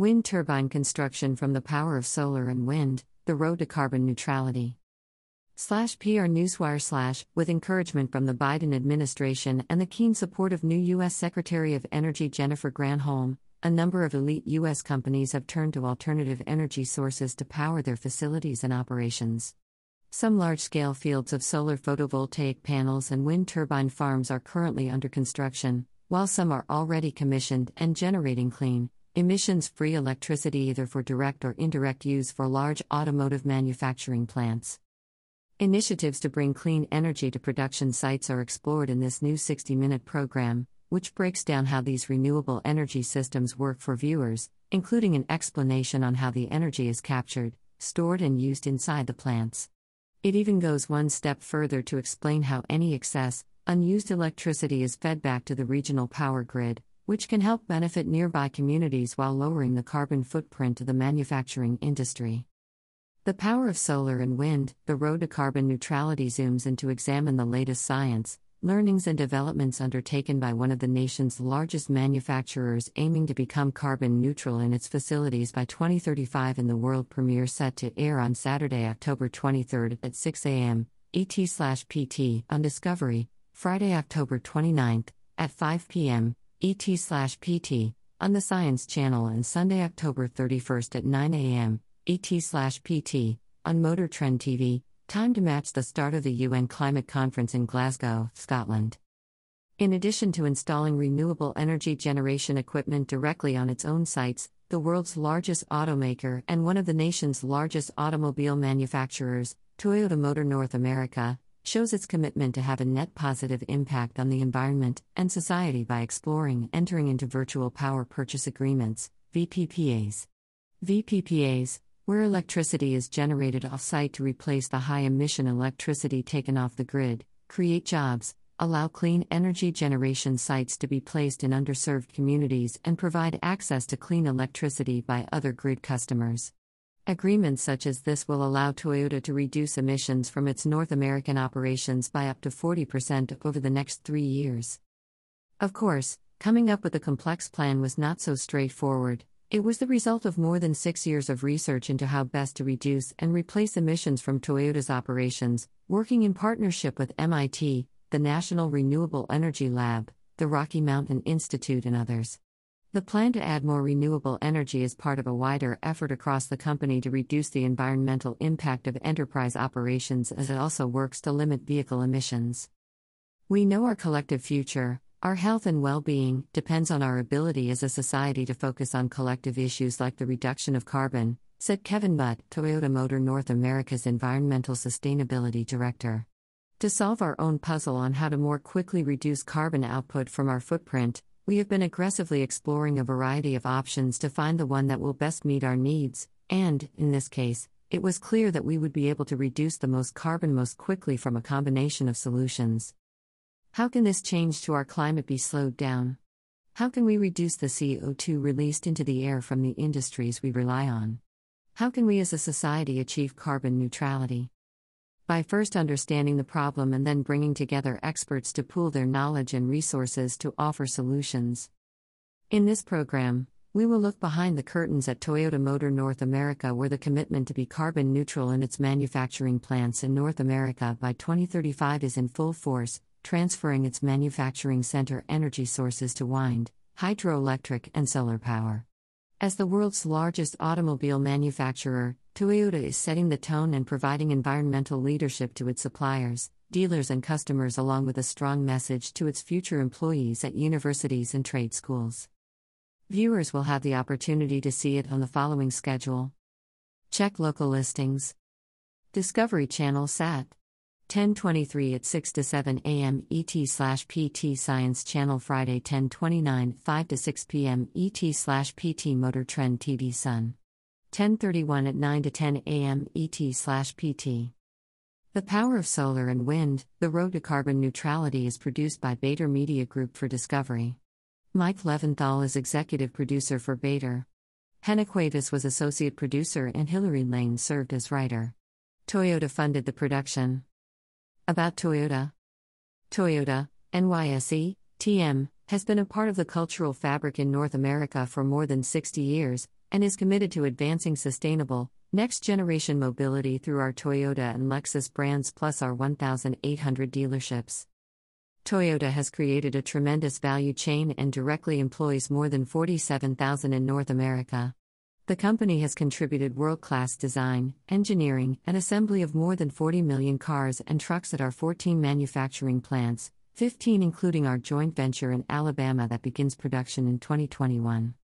Wind turbine construction from the power of solar and wind, the road to carbon neutrality. Slash PR Newswire slash, with encouragement from the Biden administration and the keen support of new U.S. Secretary of Energy Jennifer Granholm, a number of elite U.S. companies have turned to alternative energy sources to power their facilities and operations. Some large scale fields of solar photovoltaic panels and wind turbine farms are currently under construction, while some are already commissioned and generating clean, emissions free electricity either for direct or indirect use for large automotive manufacturing plants. Initiatives to bring clean energy to production sites are explored in this new 60 minute program, which breaks down how these renewable energy systems work for viewers, including an explanation on how the energy is captured, stored, and used inside the plants. It even goes one step further to explain how any excess, unused electricity is fed back to the regional power grid, which can help benefit nearby communities while lowering the carbon footprint of the manufacturing industry. The power of solar and wind, the road to carbon neutrality zooms in to examine the latest science, learnings, and developments undertaken by one of the nation's largest manufacturers aiming to become carbon neutral in its facilities by 2035 in the world premiere set to air on Saturday, October 23 at 6 a.m. ET/PT on Discovery, Friday, October 29 at 5 p.m. ET/PT on the Science Channel and Sunday, October 31st at 9 a.m. ET/PT on Motor Trend TV, time to match the start of the UN Climate Conference in Glasgow, Scotland. In addition to installing renewable energy generation equipment directly on its own sites, the world's largest automaker and one of the nation's largest automobile manufacturers, Toyota Motor North America, shows its commitment to have a net positive impact on the environment and society by exploring entering into virtual power purchase agreements, VPPAs. VPPAs, where electricity is generated off site to replace the high emission electricity taken off the grid, create jobs, allow clean energy generation sites to be placed in underserved communities, and provide access to clean electricity by other grid customers. Agreements such as this will allow Toyota to reduce emissions from its North American operations by up to 40% over the next three years. Of course, coming up with a complex plan was not so straightforward. It was the result of more than six years of research into how best to reduce and replace emissions from Toyota's operations, working in partnership with MIT, the National Renewable Energy Lab, the Rocky Mountain Institute, and others. The plan to add more renewable energy is part of a wider effort across the company to reduce the environmental impact of enterprise operations as it also works to limit vehicle emissions. We know our collective future, our health and well being, depends on our ability as a society to focus on collective issues like the reduction of carbon, said Kevin Butt, Toyota Motor North America's Environmental Sustainability Director. To solve our own puzzle on how to more quickly reduce carbon output from our footprint, we have been aggressively exploring a variety of options to find the one that will best meet our needs, and, in this case, it was clear that we would be able to reduce the most carbon most quickly from a combination of solutions. How can this change to our climate be slowed down? How can we reduce the CO2 released into the air from the industries we rely on? How can we as a society achieve carbon neutrality? By first understanding the problem and then bringing together experts to pool their knowledge and resources to offer solutions. In this program, we will look behind the curtains at Toyota Motor North America, where the commitment to be carbon neutral in its manufacturing plants in North America by 2035 is in full force, transferring its manufacturing center energy sources to wind, hydroelectric, and solar power. As the world's largest automobile manufacturer, Toyota is setting the tone and providing environmental leadership to its suppliers, dealers, and customers, along with a strong message to its future employees at universities and trade schools. Viewers will have the opportunity to see it on the following schedule. Check local listings. Discovery Channel SAT. 1023 at 6 to 7 a.m. ET slash PT Science Channel Friday 1029 5 to 6 p.m. ET slash PT Motor Trend TV Sun. 1031 at 9 to 10 a.m. ET slash PT. The Power of Solar and Wind, The Road to Carbon Neutrality is produced by Bader Media Group for Discovery. Mike Leventhal is executive producer for Bader. Henna Cuevas was associate producer and Hilary Lane served as writer. Toyota funded the production. About Toyota Toyota, NYSE, TM, has been a part of the cultural fabric in North America for more than 60 years, and is committed to advancing sustainable, next generation mobility through our Toyota and Lexus brands plus our 1,800 dealerships. Toyota has created a tremendous value chain and directly employs more than 47,000 in North America. The company has contributed world class design, engineering, and assembly of more than 40 million cars and trucks at our 14 manufacturing plants, 15 including our joint venture in Alabama that begins production in 2021.